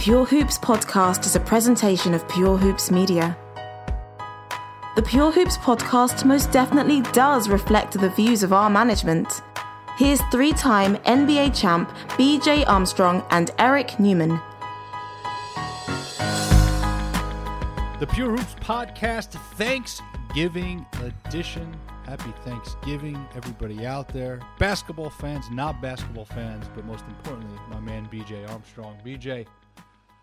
Pure Hoops podcast is a presentation of Pure Hoops Media. The Pure Hoops podcast most definitely does reflect the views of our management. Here's three time NBA champ BJ Armstrong and Eric Newman. The Pure Hoops podcast Thanksgiving edition. Happy Thanksgiving, everybody out there. Basketball fans, not basketball fans, but most importantly, my man BJ Armstrong. BJ,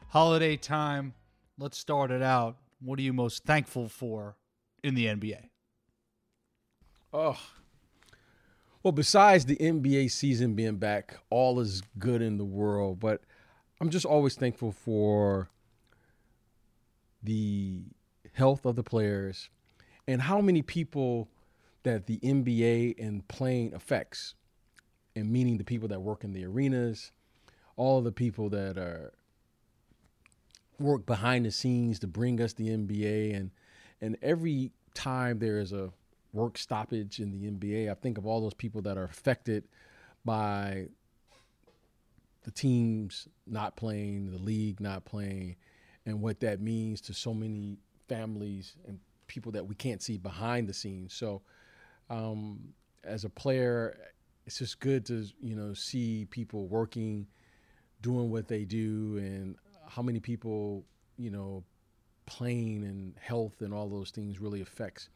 holiday time. Let's start it out. What are you most thankful for in the NBA? Oh, well, besides the NBA season being back, all is good in the world. But I'm just always thankful for the health of the players and how many people that the NBA and playing affects, and meaning the people that work in the arenas, all the people that are work behind the scenes to bring us the NBA and and every time there is a work stoppage in the NBA, I think of all those people that are affected by the teams not playing, the league not playing, and what that means to so many families and people that we can't see behind the scenes. So, um, as a player, it's just good to you know see people working, doing what they do, and how many people you know playing and health and all those things really affects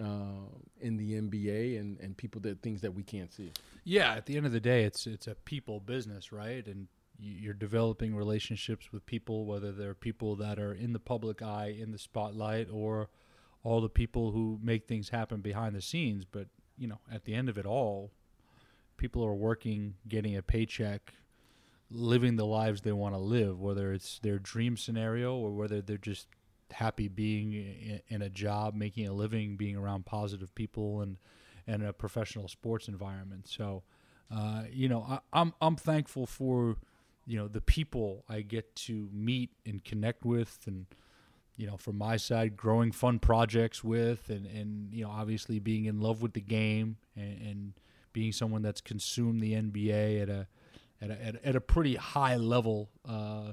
uh, in the NBA and, and people that things that we can't see. Yeah, at the end of the day, it's it's a people business, right? And you're developing relationships with people, whether they're people that are in the public eye, in the spotlight, or all the people who make things happen behind the scenes. But you know, at the end of it all, people are working, getting a paycheck, living the lives they want to live, whether it's their dream scenario or whether they're just happy being in a job, making a living, being around positive people, and and a professional sports environment. So, uh, you know, I, I'm I'm thankful for you know the people I get to meet and connect with, and you know, from my side, growing fun projects with, and and you know, obviously being in love with the game and, and being someone that's consumed the NBA at a at a, at at a pretty high level. Uh,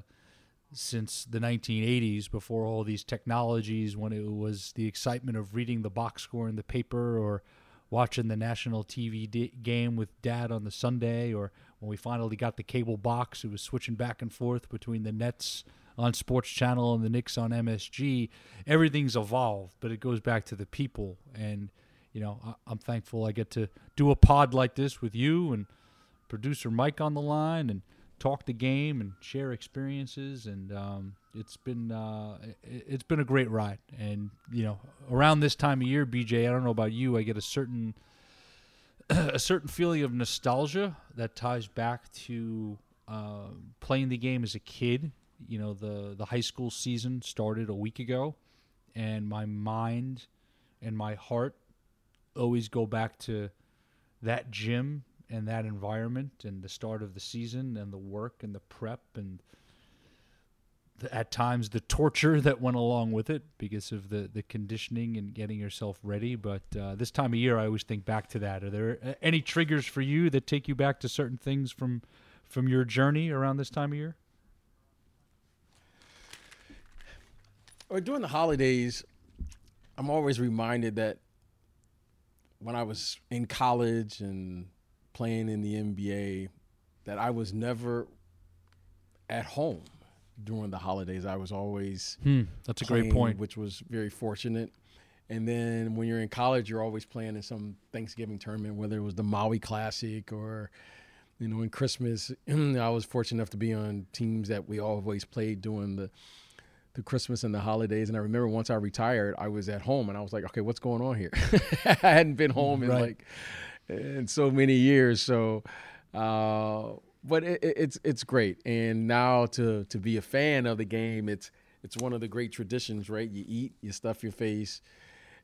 since the 1980s before all these technologies when it was the excitement of reading the box score in the paper or watching the national TV d- game with dad on the Sunday or when we finally got the cable box it was switching back and forth between the Nets on Sports Channel and the Knicks on MSG everything's evolved but it goes back to the people and you know I- I'm thankful I get to do a pod like this with you and producer Mike on the line and talk the game and share experiences and um, it's been uh, it, has been a great ride. And you know around this time of year bj i don't know about you i get a certain a certain feeling of nostalgia that ties back to uh, playing the game as a kid. You know the the high school season started a week ago and my mind and my heart always go back to that gym and that environment and the start of the season and the work and the prep and the, at times the torture that went along with it because of the, the conditioning and getting yourself ready. But uh, this time of year, I always think back to that. Are there uh, any triggers for you that take you back to certain things from from your journey around this time of year? Or during the holidays, I'm always reminded that when I was in college and playing in the NBA that I was never at home during the holidays. I was always hmm, that's a playing, great point, which was very fortunate. And then when you're in college, you're always playing in some Thanksgiving tournament, whether it was the Maui Classic or you know, in Christmas. I was fortunate enough to be on teams that we always played during the the Christmas and the holidays. And I remember once I retired, I was at home and I was like, okay, what's going on here? I hadn't been home in like in so many years. So, uh, but it, it's it's great. And now to to be a fan of the game, it's it's one of the great traditions, right? You eat, you stuff your face,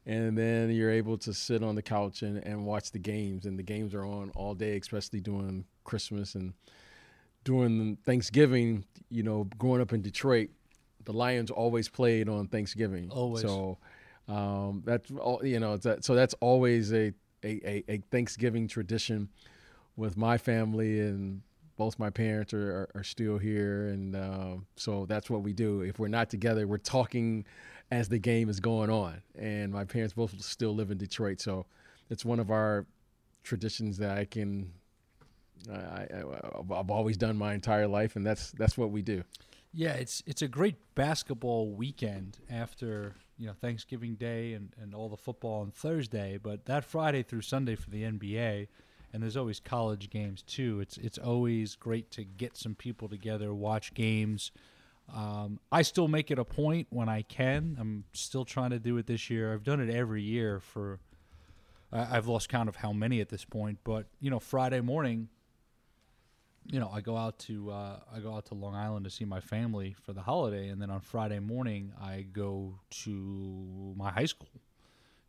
and then you're able to sit on the couch and, and watch the games. And the games are on all day, especially during Christmas and during Thanksgiving. You know, growing up in Detroit, the Lions always played on Thanksgiving. Always. So um, that's all. You know, that, so that's always a, a, a Thanksgiving tradition with my family and both my parents are, are, are still here. And uh, so that's what we do. If we're not together we're talking as the game is going on. And my parents both still live in detroit. So it's one of our traditions that i can I, have always done my entire life. And that's that's what we do. Yeah it's it's a great basketball weekend after you know thanksgiving day and, and all the football on thursday but that friday through sunday for the nba and there's always college games too. It's it's always great to get some people together, watch games. Um, I still make it a point when I can. I'm still trying to do it this year. I've done it every year for. I've lost count of how many at this point, but you know, Friday morning. You know, I go out to uh, I go out to Long Island to see my family for the holiday, and then on Friday morning I go to my high school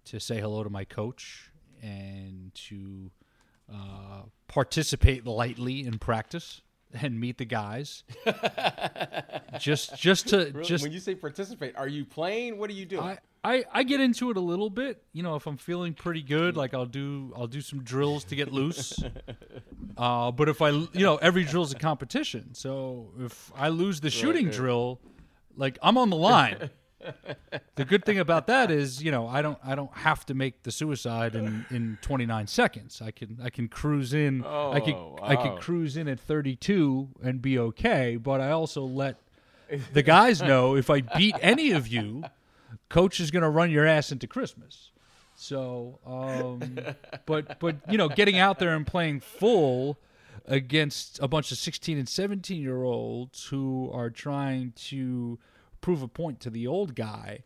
to say hello to my coach and to uh, participate lightly in practice and meet the guys. just just to really? just when you say participate, are you playing? What are you doing? I, I, I get into it a little bit. You know, if I'm feeling pretty good, like I'll do I'll do some drills to get loose. uh, but if I you know every drill's a competition, so if I lose the shooting right, drill, like I'm on the line the good thing about that is, you know, I don't I don't have to make the suicide in, in 29 seconds. I can I can cruise in. Oh, I can wow. I can cruise in at 32 and be okay. But I also let the guys know if I beat any of you, coach is going to run your ass into Christmas. So, um, but but you know, getting out there and playing full against a bunch of 16 and 17 year olds who are trying to prove a point to the old guy.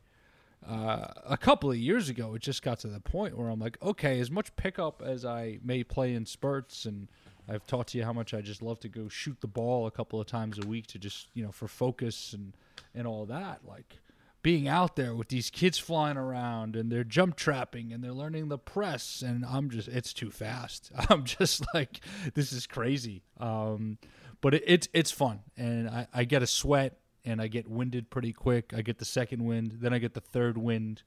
Uh, a couple of years ago, it just got to the point where I'm like, okay, as much pickup as I may play in spurts, and I've talked to you how much I just love to go shoot the ball a couple of times a week to just you know for focus and and all that. Like being out there with these kids flying around and they're jump trapping and they're learning the press, and I'm just it's too fast. I'm just like this is crazy. Um, but it, it's it's fun, and I, I get a sweat and I get winded pretty quick. I get the second wind, then I get the third wind.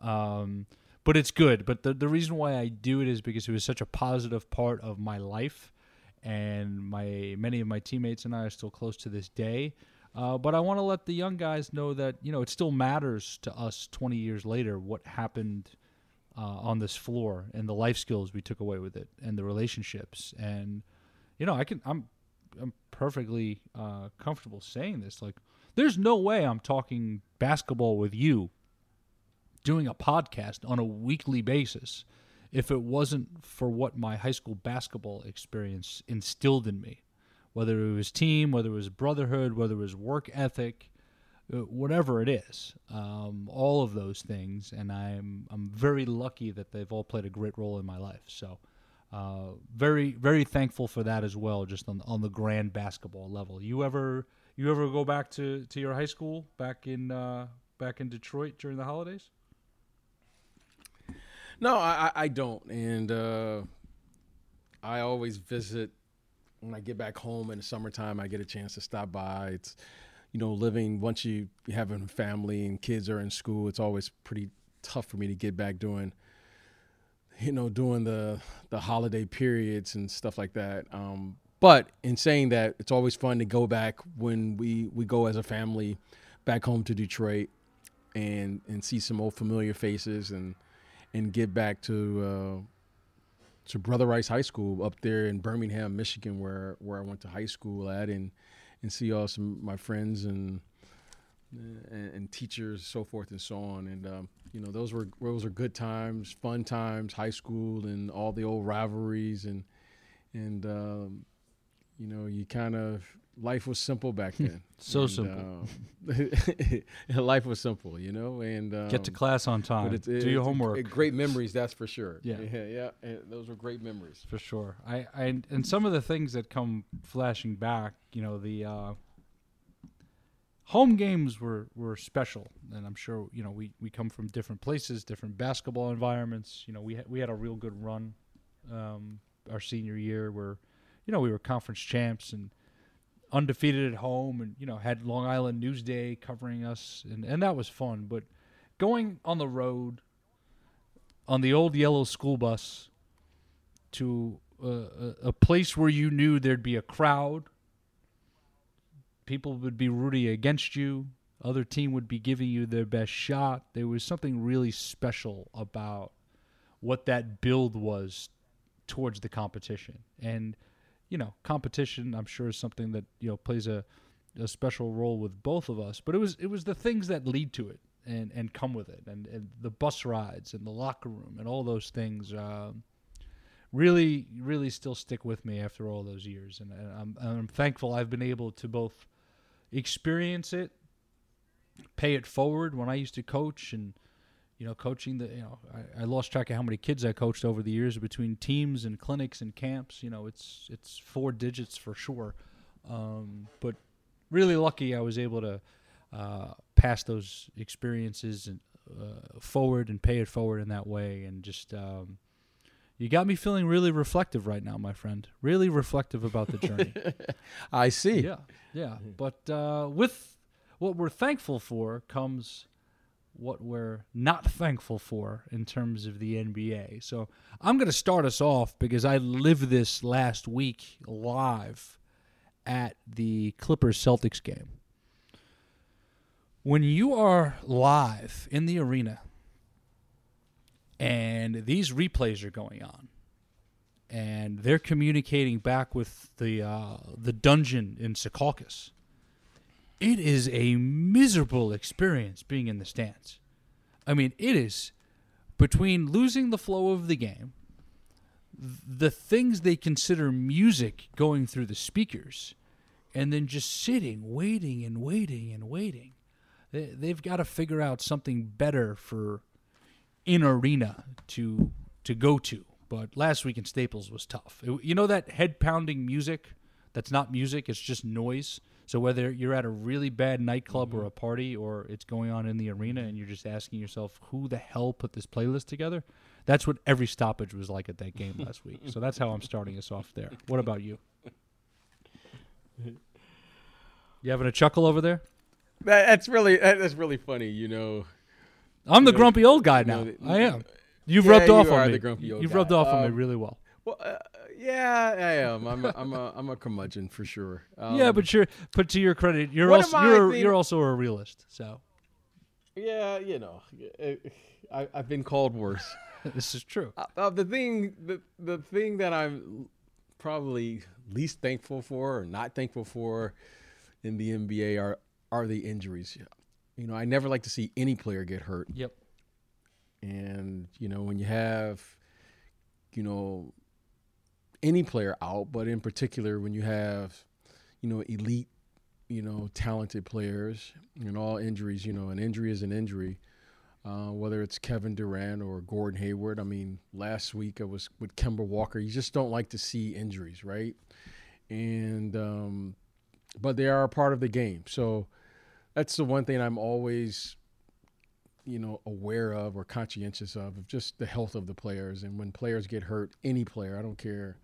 Um, but it's good. But the the reason why I do it is because it was such a positive part of my life, and my many of my teammates and I are still close to this day. Uh, but I want to let the young guys know that you know it still matters to us 20 years later what happened uh, on this floor and the life skills we took away with it and the relationships and you know I can I'm I'm perfectly uh, comfortable saying this like there's no way I'm talking basketball with you doing a podcast on a weekly basis if it wasn't for what my high school basketball experience instilled in me. Whether it was team, whether it was brotherhood, whether it was work ethic, uh, whatever it is, um, all of those things, and I'm I'm very lucky that they've all played a great role in my life. So, uh, very very thankful for that as well, just on on the grand basketball level. You ever you ever go back to, to your high school back in uh, back in Detroit during the holidays? No, I, I don't, and uh, I always visit when I get back home in the summertime. I get a chance to stop by. It's you know living once you have a family and kids are in school. It's always pretty tough for me to get back doing you know doing the the holiday periods and stuff like that. Um, but in saying that, it's always fun to go back when we, we go as a family back home to Detroit and and see some old familiar faces and and get back to uh, to Brother Rice High School up there in Birmingham, Michigan, where where I went to high school at, and and see all some my friends and and, and teachers, so forth and so on. And um, you know, those were those were good times, fun times, high school, and all the old rivalries and and um, you know, you kind of life was simple back then. So And, simple. um, life was simple, you know, and um, Get to class on time. it's- Do your homework. great memories, that's for sure. Yeah. yeah, yeah. And those were great memories. for sure. I, I and some of the things that come flashing back, you know, the uh, home games were were special, and I'm sure you know we, we come from different places, different basketball environments. You know, we ha- we had a real good run um, our senior year, where you know we were conference champs and undefeated at home, and you know had Long Island Newsday covering us, and and that was fun. But going on the road on the old yellow school bus to a, a, a place where you knew there'd be a crowd. People would be rooting against you. Other team would be giving you their best shot. There was something really special about what that build was towards the competition. And, you know, competition I'm sure is something that, you know, plays a, a special role with both of us. But it was it was the things that lead to it and, and come with it and, and the bus rides and the locker room and all those things. Um, really, really still stick with me after all those years, and, and I'm I'm thankful I've been able to both experience it, pay it forward when I used to coach, and you know, coaching the you know I, I lost track of how many kids I coached over the years between teams and clinics and camps. You know, it's it's four digits for sure, um, but really lucky I was able to uh, pass those experiences and uh, forward and pay it forward in that way, and just. Um, you got me feeling really reflective right now, my friend. Really reflective about the journey. I see. yeah, yeah. But uh, with what we're thankful for comes what we're not thankful for in terms of the NBA. So I'm going to start us off because I lived this last week live at the Clippers Celtics game. When you are live in the arena and these replays are going on and they're communicating back with the uh, the dungeon in Secaucus. It is a miserable experience being in the stands. I mean, it is between losing the flow of the game, the things they consider music going through the speakers, and then just sitting, waiting and waiting and waiting. They, they've got to figure out something better for in arena to to go to. But last week in Staples was tough. It- you know that head pounding music that's not music, it's just noise. So whether you're at a really bad nightclub or a party or it's going on in the arena and you're just asking yourself who the hell put this playlist together, that's what every stoppage was like at that game last week. So that's how I'm starting us off there. What about you? You having a chuckle over there? That, that's really that, that's really funny. You know, I'm the know, grumpy old guy you now. know, I am. You've Yeah, rubbed you off are on me. the grumpy old You've guy. rubbed off on me Um, really well. Well, uh, yeah, I am. I'm a, I'm a I'm a curmudgeon for sure. Um, yeah, but you're but to your credit, you're also you're you're also a realist. So yeah, you know, I, I've been called worse. this is true. Uh, uh, the thing, the the thing that I'm probably least thankful for, or not thankful for, in the NBA are are the injuries. You know, I never like to see any player get hurt, Yep. and you know when you have, you know, any player out, but in particular when you have, you know, elite, you know, talented players, and all injuries. You know, an injury is an injury uh, whether it's Kevin Durant or Gordon Hayward. I mean, last week I was with Kemba Walker. You just don't like to see injuries, right? And um, but they are a part of the game. So that's the one thing I'm always, you know, aware of or conscientious of, of just the health of the players. And when players get hurt, any player, I don't care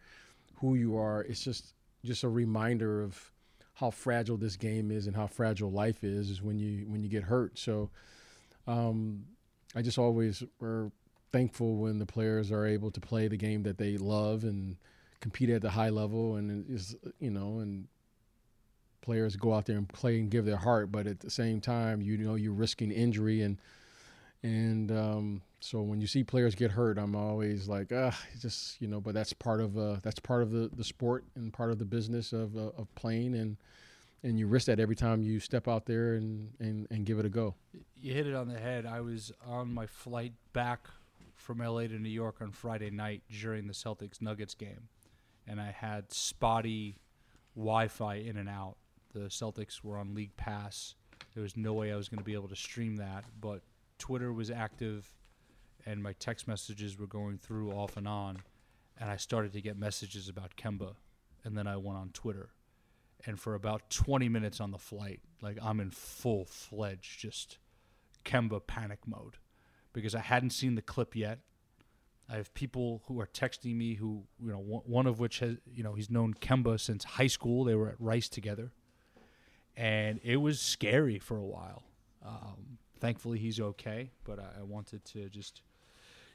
who you are, it's just just a reminder of how fragile this game is and how fragile life is is when you when you get hurt. So um, I just always are thankful when the players are able to play the game that they love and compete at the high level and is you know and players go out there and play and give their heart but at the same time you know you're risking injury and and um, so when you see players get hurt I'm always like ah just you know but that's part of uh, that's part of the, the sport and part of the business of, uh, of playing and and you risk that every time you step out there and, and, and give it a go. You hit it on the head. I was on my flight back from LA to New York on Friday night during the Celtics Nuggets game, and I had spotty Wi-Fi in and out. The Celtics were on League Pass. There was no way I was going to be able to stream that, but Twitter was active, and my text messages were going through off and on, and I started to get messages about Kemba, and then I went on Twitter, and for about 20 minutes on the flight, like I'm in full fledged just Kemba panic mode, because I hadn't seen the clip yet. I have people who are texting me who, you know, one, of which has, you know, he's known Kemba since high school. They were at Rice together. And it was scary for a while. Um, thankfully, he's okay. But I, I, wanted to just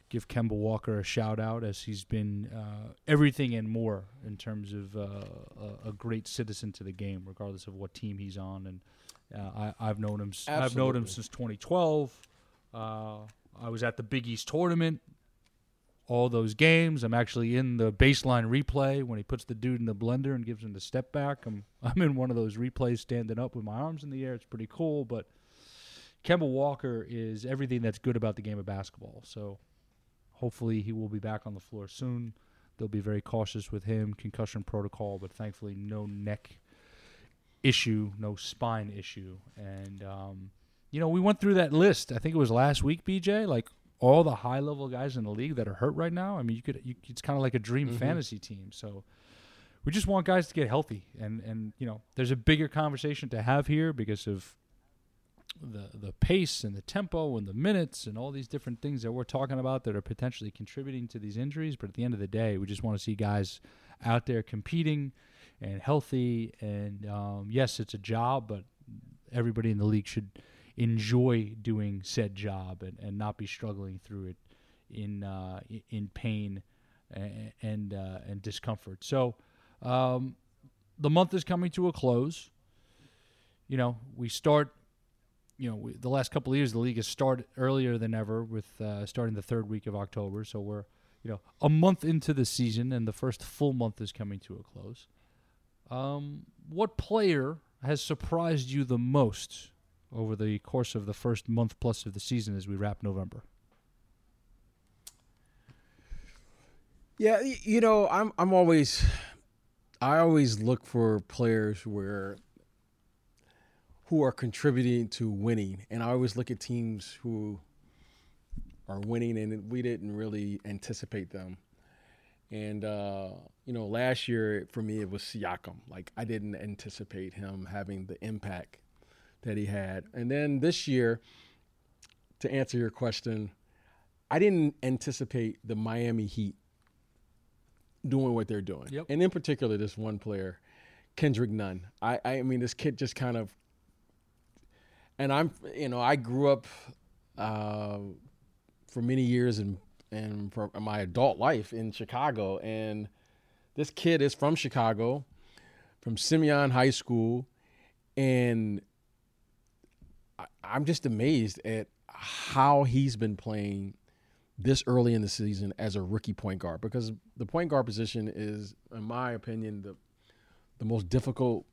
give Kemba Walker a shout out as he's been uh, everything and more in terms of uh, a, a, great citizen to the game, regardless of what team he's on. And uh, I, have known him. Absolutely. I've known him since 2012. Uh, I was at the Big East tournament all those games. I'm actually in the baseline replay when he puts the dude in the blender and gives him the step back. I'm I'm in one of those replays standing up with my arms in the air. It's pretty cool, but Kemba Walker is everything that's good about the game of basketball. So hopefully he will be back on the floor soon. They'll be very cautious with him, concussion protocol, but thankfully no neck issue, no spine issue. And um, you know, we went through that list. I think it was last week, BJ, like all the high level guys in the league that are hurt right now. I mean, you could you, it's kind of like a dream mm-hmm. fantasy team. So we just want guys to get healthy, and and you know, there's a bigger conversation to have here because of the the pace and the tempo and the minutes and all these different things that we're talking about that are potentially contributing to these injuries. But at the end of the day, we just want to see guys out there competing and healthy. And um, yes, it's a job, but everybody in the league should enjoy doing said job and, and not be struggling through it in uh, in pain and and, uh, and discomfort. So um, the month is coming to a close. You know, we start. You know, we, the last couple of years, the league has started earlier than ever, with uh, starting the third week of October. So we're, you know, a month into the season, and the first full month is coming to a close. Um, what player has surprised you the most over the course of the first month plus of the season as we wrap November? Yeah, you know, I'm I'm always I always look for players where who are contributing to winning, and I always look at teams who are winning, and we didn't really anticipate them. And uh, you know, last year for me it was Siakam. Like I didn't anticipate him having the impact that he had. And then this year, to answer your question, I didn't anticipate the Miami Heat doing what they're doing. Yep. And in particular, this one player, Kendrick Nunn. I, I mean, this kid just kind of, and I'm, you know, I grew up uh, for many years and and for my adult life in Chicago, and this kid is from Chicago, from Simeon High School, and I'm just amazed at how he's been playing this early in the season as a rookie point guard. Because the point guard position is, in my opinion, the the most difficult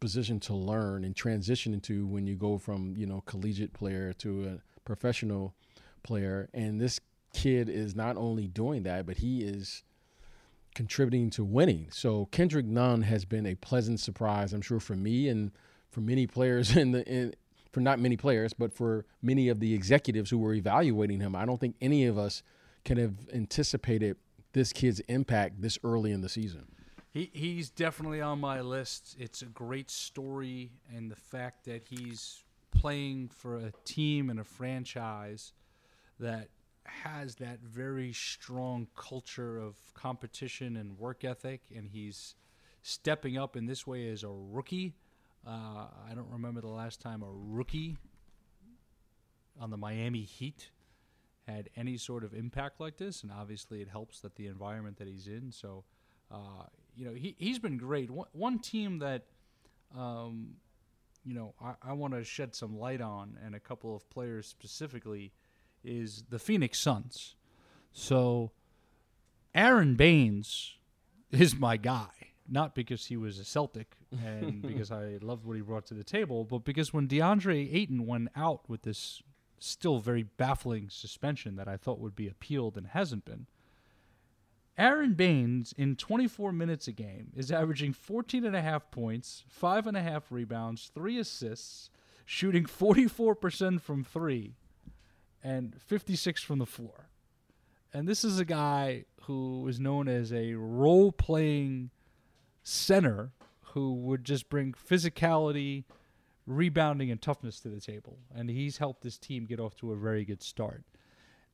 position to learn and transition into when you go from you know collegiate player to a professional player. And this kid is not only doing that, but he is contributing to winning. So Kendrick Nunn has been a pleasant surprise, I'm sure, for me and for many players in the in for not many players, but for many of the executives who were evaluating him. I don't think any of us can have anticipated this kid's impact this early in the season. He he's definitely on my list. It's a great story, and the fact that he's playing for a team and a franchise that has that very strong culture of competition and work ethic, and he's stepping up in this way as a rookie uh, I don't remember the last time a rookie on the Miami Heat had any sort of impact like this, and obviously it helps that the environment that he's in. So, uh, you know, he he's been great. One, one team that, um, you know, I, I want to shed some light on, and a couple of players specifically, is the Phoenix Suns. So, Aron Baynes is my guy not because he was a Celtic and because I loved what he brought to the table, but because when DeAndre Ayton went out with this still very baffling suspension that I thought would be appealed and hasn't been, Aron Baynes in 24 minutes a game is averaging 14 and a half points, five and a half rebounds, three assists, shooting 44% from three, and 56 from the floor. And this is a guy who is known as a role playing center who would just bring physicality, rebounding, and toughness to the table. And he's helped this team get off to a very good start.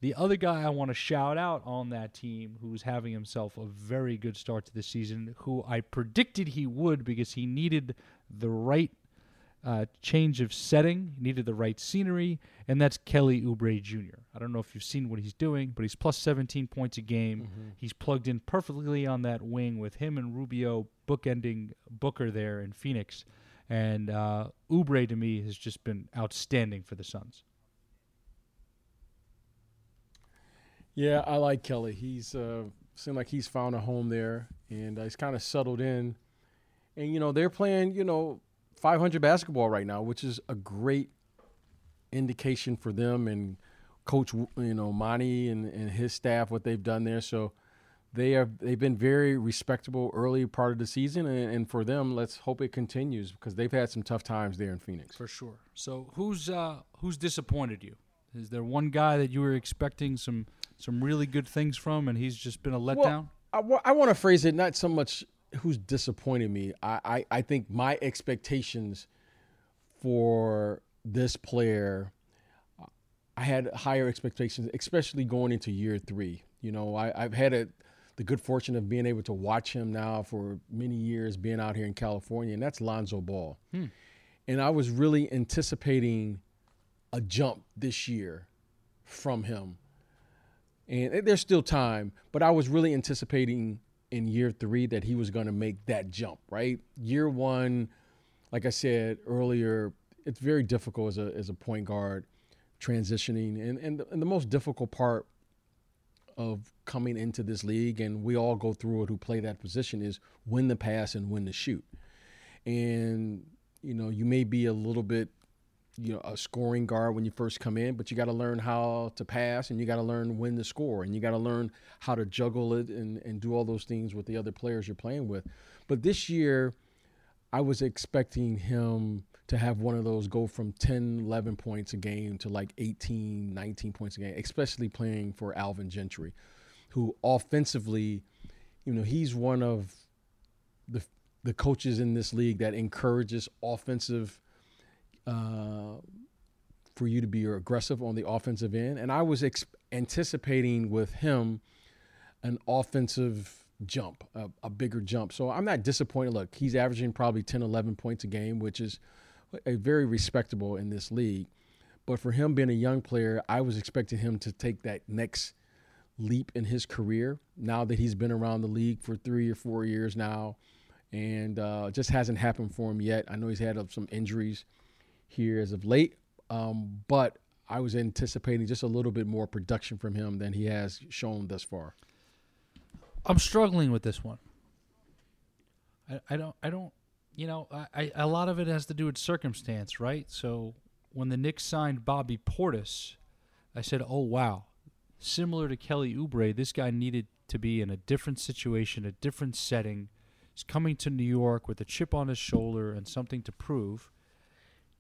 The other guy I want to shout out on that team who's having himself a very good start to the season, who I predicted he would because he needed the right uh, change of setting, needed the right scenery, and that's Kelly Oubre Jr. I don't know if you've seen what he's doing, but he's plus 17 points a game. Mm-hmm. He's plugged in perfectly on that wing with him and Rubio bookending Booker there in Phoenix. And uh, Oubre to me has just been outstanding for the Suns. Yeah, I like Kelly. He's uh, seemed like he's found a home there, and uh, he's kind of settled in. And you know they're playing, you know, 500 basketball right now, which is a great indication for them and Coach, you know, Monty and, and his staff what they've done there. So they have they've been very respectable early part of the season, and, and, for them, let's hope it continues because they've had some tough times there in Phoenix. For sure. So who's uh, who's disappointed you? Is there one guy that you were expecting some some really good things from, and he's just been a letdown? Well, I, I want to phrase it not so much who's disappointed me. I, I, I think my expectations for this player, I had higher expectations, especially going into year three. You know, I, I've had a, the good fortune of being able to watch him now for many years, being out here in California, and that's Lonzo Ball. Hmm. And I was really anticipating a jump this year from him and there's still time, but I was really anticipating in year three that he was going to make that jump, right? Year one, like I said earlier, it's very difficult as a, as a point guard transitioning. And, and, the, and the most difficult part of coming into this league, and we all go through it who play that position, is when the pass and when the shoot. And, you know, you may be a little bit you know a scoring guard when you first come in, but you got to learn how to pass and you got to learn when to score and you got to learn how to juggle it and, and do all those things with the other players you're playing with. But this year, I was expecting him to have one of those go from 10, 11 points a game to like 18, 19 points a game, especially playing for Alvin Gentry, who offensively, you know, he's one of the the coaches in this league that encourages offensive uh, for you to be aggressive on the offensive end. And I was ex- anticipating with him an offensive jump, a, a, bigger jump. So I'm not disappointed. Look, he's averaging probably 10, 11 points a game, which is a very respectable in this league. But for him being a young player, I was expecting him to take that next leap in his career now that he's been around the league for three or four years now. And uh, just hasn't happened for him yet. I know he's had some injuries here as of late. Um, but I was anticipating just a little bit more production from him than he has shown thus far. I'm struggling with this one. I, I don't I don't you know I, I a lot of it has to do with circumstance, right? So when the Knicks signed Bobby Portis, I said, "Oh wow, similar to Kelly Oubre, this guy needed to be in a different situation, a different setting. He's coming to New York with a chip on his shoulder and something to prove."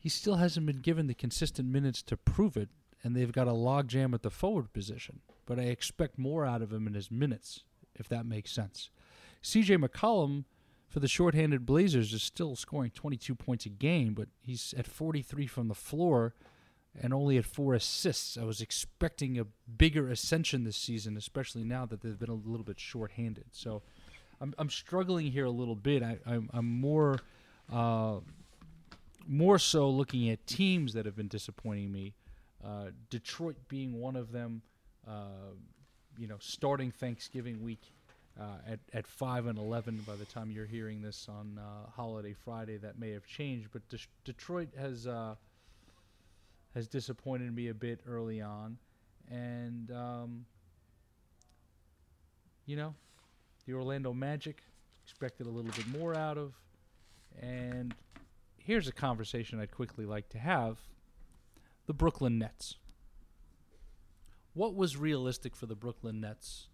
He still hasn't been given the consistent minutes to prove it, and they've got a logjam at the forward position. But I expect more out of him in his minutes, if that makes sense. CJ McCollum for the shorthanded Blazers is still scoring 22 points a game, but he's at 43 from the floor and only at four assists. I was expecting a bigger ascension this season, especially now that they've been a little bit shorthanded. So I'm, I'm struggling here a little bit. I, I'm, I'm more. Uh, more so looking at teams that have been disappointing me. Uh, Detroit being one of them. Uh, you know, starting Thanksgiving week uh, at at five and eleven. By the time you're hearing this on uh, holiday Friday, that may have changed. But De- Detroit has uh, has disappointed me a bit early on, and um, you know, the Orlando Magic expected a little bit more out of, and here's a conversation I'd quickly like to have the Brooklyn Nets. What was realistic for the Brooklyn Nets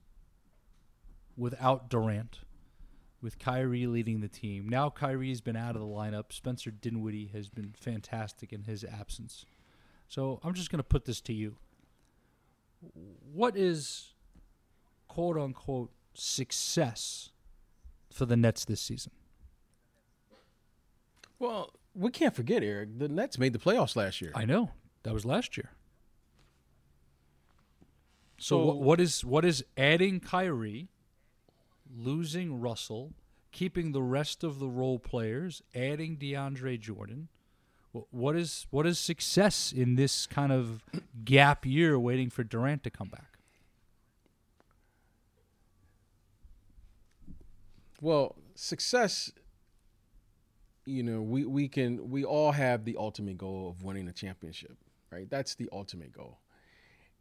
without Durant, with Kyrie leading the team. Now Kyrie's been out of the lineup. Spencer Dinwiddie has been fantastic in his absence. So I'm just going to put this to you. What is quote unquote success for the Nets this season? Well, we can't forget, Eric. The Nets made the playoffs last year. I know that was last year. So, So- what, what is what is adding Kyrie, losing Russell, keeping the rest of the role players, adding DeAndre Jordan? What is what is success in this kind of gap year waiting for Durant to come back? Well, success, you know, we, we can we all have the ultimate goal of winning a championship, right? That's the ultimate goal.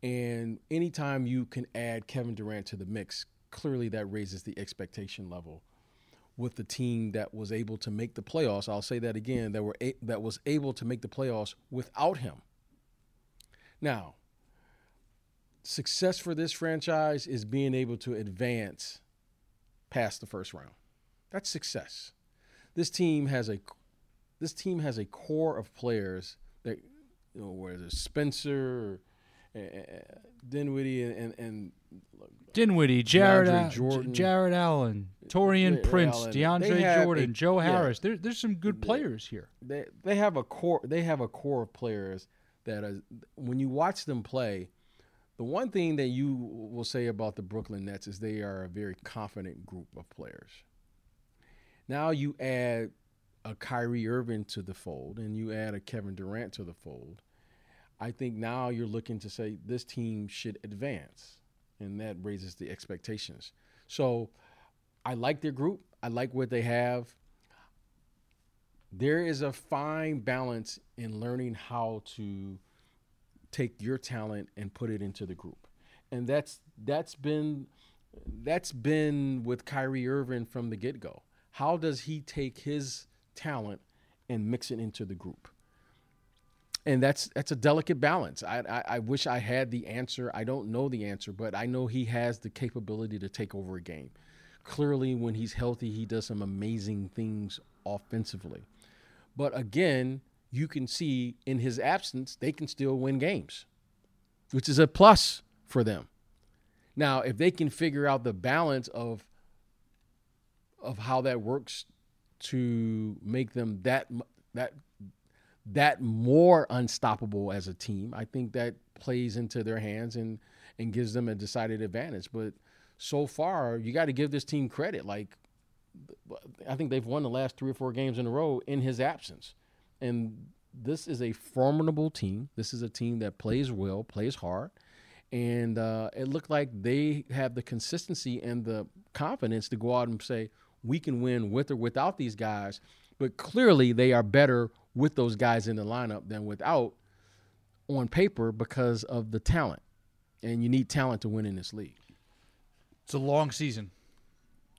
And anytime you can add Kevin Durant to the mix, clearly that raises the expectation level with the team that was able to make the playoffs. I'll say that again, that were a, that was able to make the playoffs without him. Now, success for this franchise is being able to advance past the first round. That's success. This team has a this team has a core of players that you know whether it's Spencer, uh, Dinwiddie, and, and, and Dinwiddie, Jarrett, Al- Jordan. Jarrett Allen, Taurean Yeah, Prince, Allen. DeAndre Jordan, a- Joe yeah. Harris. There, there's some good players here. they they have a core they have a core of players that are, when you watch them play, the one thing that you will say about the Brooklyn Nets is they are a very confident group of players. Now you add a Kyrie Irving to the fold and you add a Kevin Durant to the fold. I think now you're looking to say this team should advance, and that raises the expectations. So I like their group. I like what they have there is a fine balance in learning how to take your talent and put it into the group. And that's that's been that's been with Kyrie Irving from the get-go. How does he take his talent and mix it into the group? And that's that's a delicate balance. I, I I wish I had the answer. I don't know the answer, but I know he has the capability to take over a game. Clearly, when he's healthy, he does some amazing things offensively. But again, you can see in his absence, they can still win games, which is a plus for them. Now, if they can figure out the balance of of how that works to make them that that that more unstoppable as a team, I think that plays into their hands and and gives them a decided advantage. But so far, you got to give this team credit. Like I think they've won the last three or four games in a row in his absence. And this is a formidable team. This is a team that plays well, plays hard. And uh, it looked like they have the consistency and the confidence to go out and say, we can win with or without these guys. But clearly, they are better with those guys in the lineup than without on paper because of the talent. And you need talent to win in this league. It's a long season.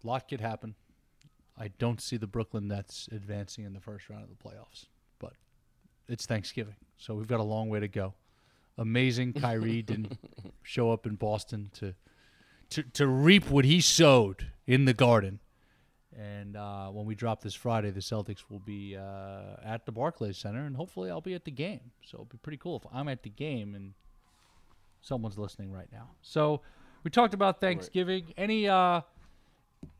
A lot could happen. I don't see the Brooklyn Nets advancing in the first round of the playoffs, but it's Thanksgiving, so we've got a long way to go. Amazing Kyrie didn't show up in Boston to to to reap what he sowed in the garden. And uh, when we drop this Friday, the Celtics will be uh, at the Barclays Center, and hopefully I'll be at the game. So it'll be pretty cool if I'm at the game and someone's listening right now. So we talked about Thanksgiving. Any uh,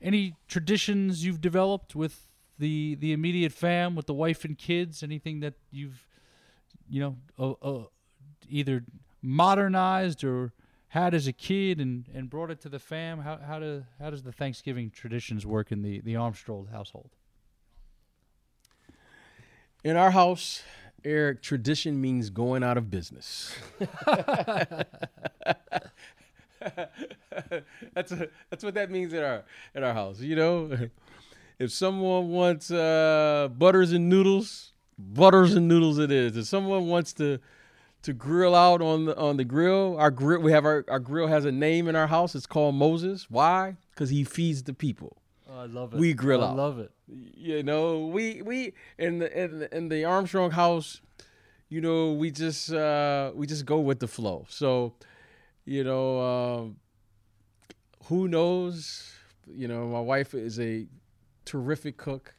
any traditions you've developed with the the immediate fam, with the wife and kids? Anything that you've you know uh, uh, either modernized or had as a kid and, and brought it to the fam? How how do how does the Thanksgiving traditions work in the the Armstrong household? In our house, Eric, tradition means going out of business. that's a, that's what that means in our in our house. You know, if someone wants uh, butters and noodles, butters and noodles it is. If someone wants to to grill out on the on the grill, our grill we have our, our grill has a name in our house. It's called Moses. Why? Because he feeds the people. Oh, I love it. We grill I out. I love it. You know, we we in the in the, in the Armstrong house, you know, we just uh we just go with the flow. So, you know, um who knows? You know, my wife is a terrific cook,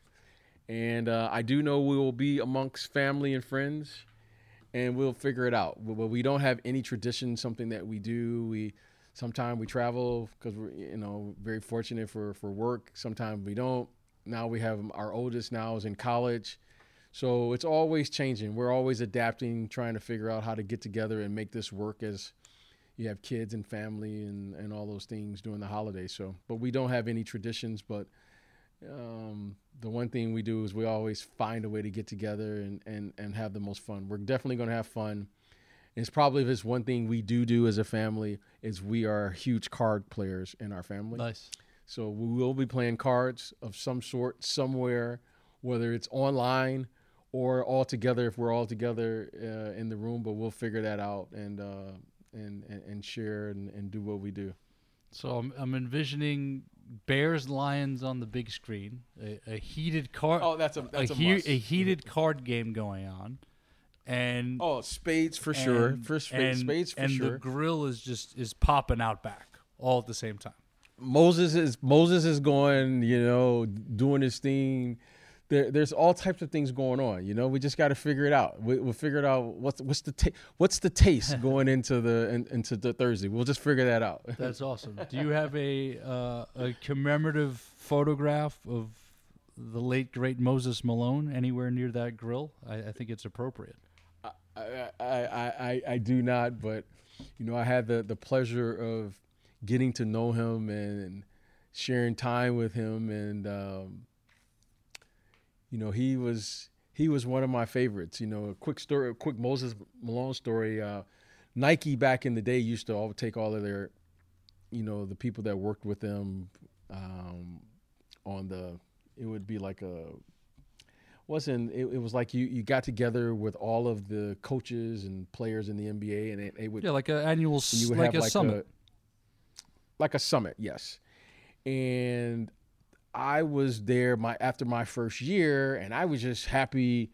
and uh, I do know we will be amongst family and friends, and we'll figure it out. But we don't have any tradition, something that we do. We sometimes we travel because we're you know very fortunate for for work. Sometimes we don't. Now we have our oldest now is in college. So it's always changing. We're always adapting, trying to figure out how to get together and make this work as you have kids and family and, and all those things during the holidays. So, but we don't have any traditions. But um, the one thing we do is we always find a way to get together and, and, and have the most fun. We're definitely going to have fun. It's probably this one thing we do do as a family is we are huge card players in our family. Nice. So we will be playing cards of some sort somewhere, whether it's online or all together if we're all together uh, in the room. But we'll figure that out and uh, and, and, and share and, and do what we do. So I'm, I'm envisioning Bears Lions on the big screen, a, a heated card. Oh, that's a that's a, he- must. a heated card game going on, and Oh, spades for sure. For spades, and- spades for and sure. the grill is just is popping out back all at the same time. Moses is Moses is going, you know, doing his thing. There, there's all types of things going on. You know, we just got to figure it out. We, we'll figure it out. What's what's the ta- what's the taste going into the in, into the Thursday? We'll just figure that out. That's awesome. Do you have a uh, a commemorative photograph of the late great Moses Malone anywhere near that grill? I, I think it's appropriate. I, I, I, I, I do not, but you know, I had the, the pleasure of getting to know him and sharing time with him, and um, you know, he was he was one of my favorites. You know, a quick story, a quick Moses Malone story. Uh, Nike back in the day used to all take all of their, you know, the people that worked with them um, on the. It would be like a wasn't it, it was like you you got together with all of the coaches and players in the NBA and it, they would Yeah, like an annual, like a like summit. a like a summit yes and I was there my after my first year and I was just happy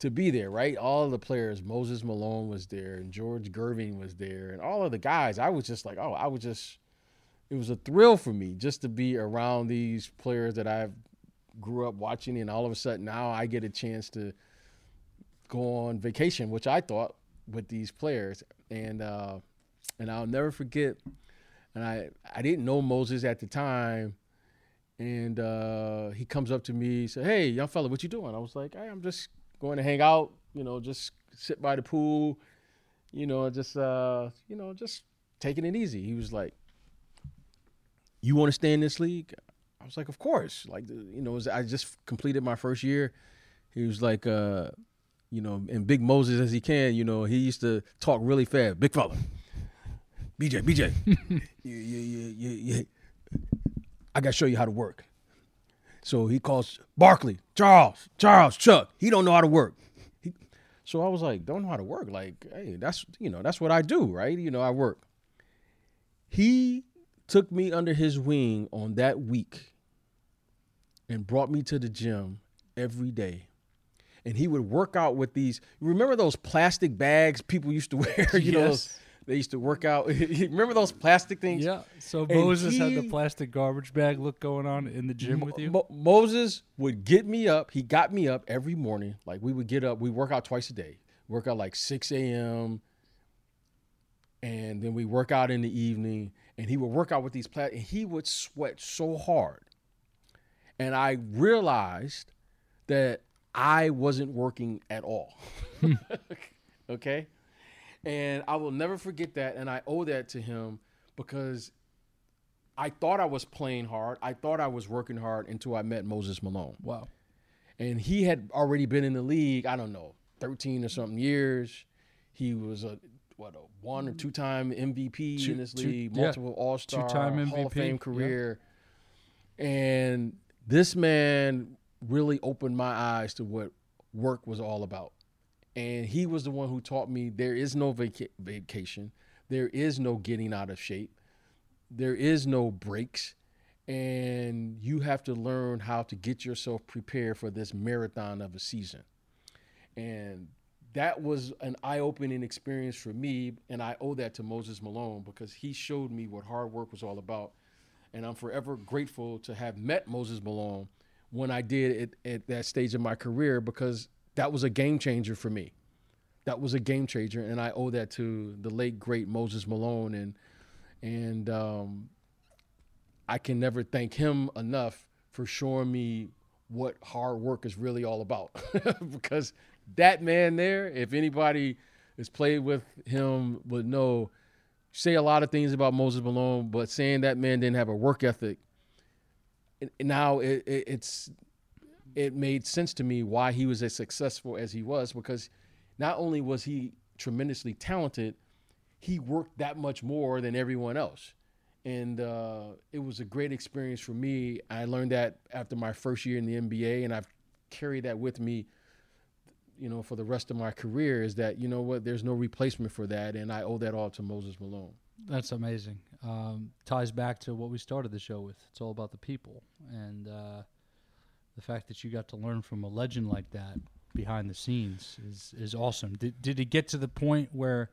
to be there right? All the players Moses Malone was there and George Gervin was there and all of the guys. I was just like oh I was just it was a thrill for me just to be around these players that I've grew up watching and all of a sudden now I get a chance to go on vacation which I thought with these players. And uh and I'll never forget and I I didn't know Moses at the time and uh he comes up to me he said hey young fella what you doing I was like hey, I'm just going to hang out you know just sit by the pool you know just uh you know just taking it easy he was like you want to stay in this league I was like, of course. Like, you know, I just completed my first year. He was like, uh, you know, and big Moses as he can. You know, he used to talk really fast. Big fella, BJ, BJ, you, you, you, you, I got to show you how to work. So he calls Barkley, Charles, Charles, Chuck. He don't know how to work. He, so I was like, don't know how to work. Like, hey, that's you know, that's what I do, right? You know, I work. He took me under his wing on that week and brought me to the gym every day. And he would work out with these. Remember those plastic bags people used to wear? You know, those, Yes. They used to work out. remember those plastic things? Yeah. So And Moses had the plastic garbage bag look going on in the gym with you. Mo- Moses would get me up. He got me up every morning. Like we would get up. We work out twice a day. Work out like 6 a.m. And then we work out in the evening. And he would work out with these plat. And he would sweat so hard. And I realized that I wasn't working at all. okay. And I will never forget that. And I owe that to him because I thought I was playing hard. I thought I was working hard until I met Moses Malone. wow. And he had already been in the league, I don't know, 13 or something years. He was a what a one or two time MVP Two- in this two- league, yeah. multiple All Star, Hall of MVP, Fame yeah. career. And this man really opened my eyes to what work was all about. And he was the one who taught me there is no vaca- vacation, there is no getting out of shape, there is no breaks, and you have to learn how to get yourself prepared for this marathon of a season. And that was an eye-opening experience for me, and I owe that to Moses Malone because he showed me what hard work was all about. and I'm forever grateful to have met Moses Malone when I did at that stage of my career because that was a game changer for me. That was a game changer, and I owe that to the late great Moses Malone, and and um, I can never thank him enough for showing me what hard work is really all about. because that man there, if anybody has played with him, would know. Say a lot of things about Moses Malone, but saying that man didn't have a work ethic, now it, it, it's it made sense to me why he was as successful as he was because not only was he tremendously talented, he worked that much more than everyone else and uh, it was a great experience for me. I learned that after my first year in the NBA, and I've carried that with me, you know, for the rest of my career. Is that you know what? There's no replacement for that, and I owe that all to Moses Malone. That's amazing. Um, ties back to what we started the show with. It's all about the people, and uh, the fact that you got to learn from a legend like that behind the scenes is is awesome. Did did it get to the point where?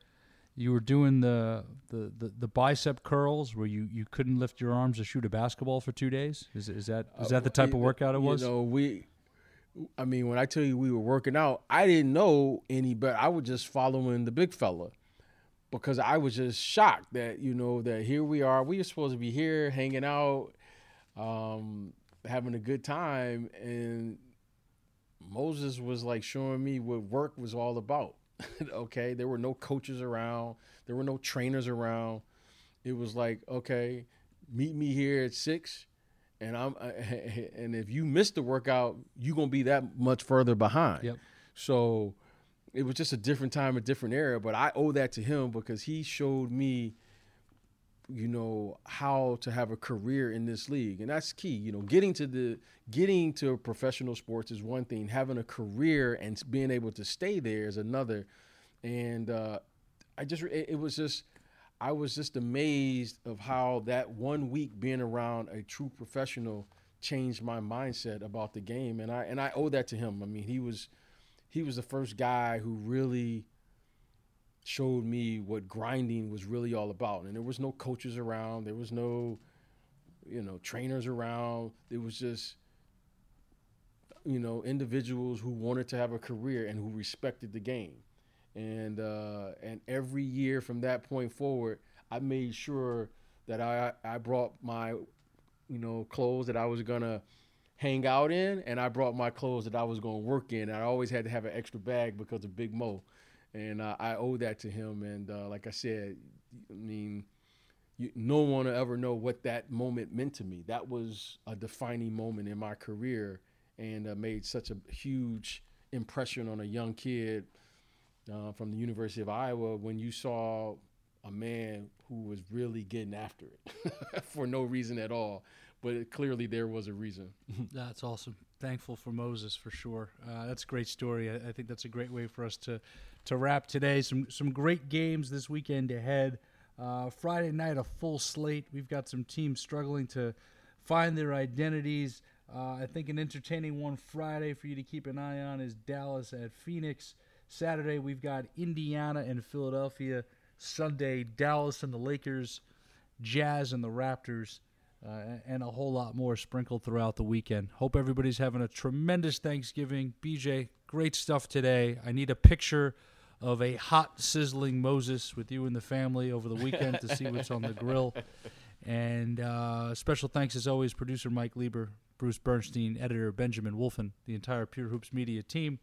you were doing the, the, the, the, bicep curls where you, you couldn't lift your arms to shoot a basketball for two days. Is, is that is that the uh, type uh, of workout it was? You know, we. I mean, when I tell you we were working out, I didn't know any better. I was just following the big fella because I was just shocked that you know that here we are. We were supposed to be here hanging out, um, having a good time, and Moses was like showing me what work was all about okay, there were no coaches around, there were no trainers around. It was like, okay, meet me here at six, and I'm, and if you miss the workout, you're gonna be that much further behind. Yep. So it was just a different time, a different era. But I owe that to him because he showed me you know how to have a career in this league. And that's key you know getting to the getting to professional sports is one thing. Having a career and being able to stay there is another. And uh, i just it, it was just i was just amazed of how that one week being around a true professional changed my mindset about the game. And i and i owe that to him. I mean he was he was the first guy who really showed me what grinding was really all about. And there was no coaches around, there was no, you know, trainers around. It was just, you know, individuals who wanted to have a career and who respected the game. And uh, and every year from that point forward, I made sure that I I brought my, you know, clothes that I was gonna hang out in, and I brought my clothes that I was gonna work in. I always had to have an extra bag because of Big Mo and uh, I owe that to him. And uh, like I said, I mean, you, no one will ever know what that moment meant to me. That was a defining moment in my career, and uh, made such a huge impression on a young kid uh, from the University of Iowa when you saw a man who was really getting after it for no reason at all. But it, clearly, there was a reason. That's awesome. Thankful for Moses for sure. Uh, that's a great story. I, I think that's a great way for us to to wrap today. Some some great games this weekend ahead. Uh, Friday night, a full slate. We've got some teams struggling to find their identities. Uh, I think an entertaining one Friday for you to keep an eye on is Dallas at Phoenix. Saturday, we've got Indiana and Philadelphia. Sunday, Dallas and the Lakers, Jazz and the Raptors, uh, and a whole lot more sprinkled throughout the weekend. Hope everybody's having a tremendous Thanksgiving. BJ, great stuff today. I need a picture of a hot, sizzling Moses with you and the family over the weekend to see what's on the grill. And uh, special thanks, as always, producer Mike Lieber, Bruce Bernstein, editor Benjamin Wolfen, the entire Pure Hoops Media team.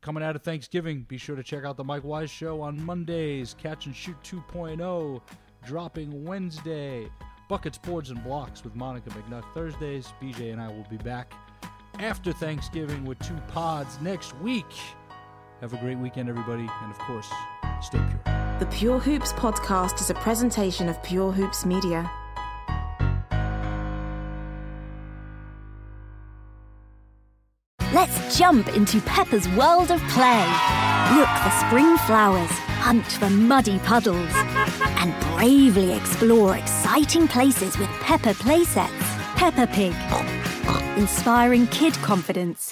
Coming out of Thanksgiving, be sure to check out the Mike Wise Show on Mondays, Catch and Shoot 2.0, dropping Wednesday, Buckets, Boards, and Blocks with Monica McNutt Thursdays. BJ and I will be back after Thanksgiving with two pods next week. Have a great weekend, everybody, and of course, stay pure. The Pure Hoops podcast is a presentation of Pure Hoops Media. Let's jump into Peppa's world of play. Look for spring flowers, hunt for muddy puddles, and bravely explore exciting places with Peppa playsets. Peppa Pig, inspiring kid confidence.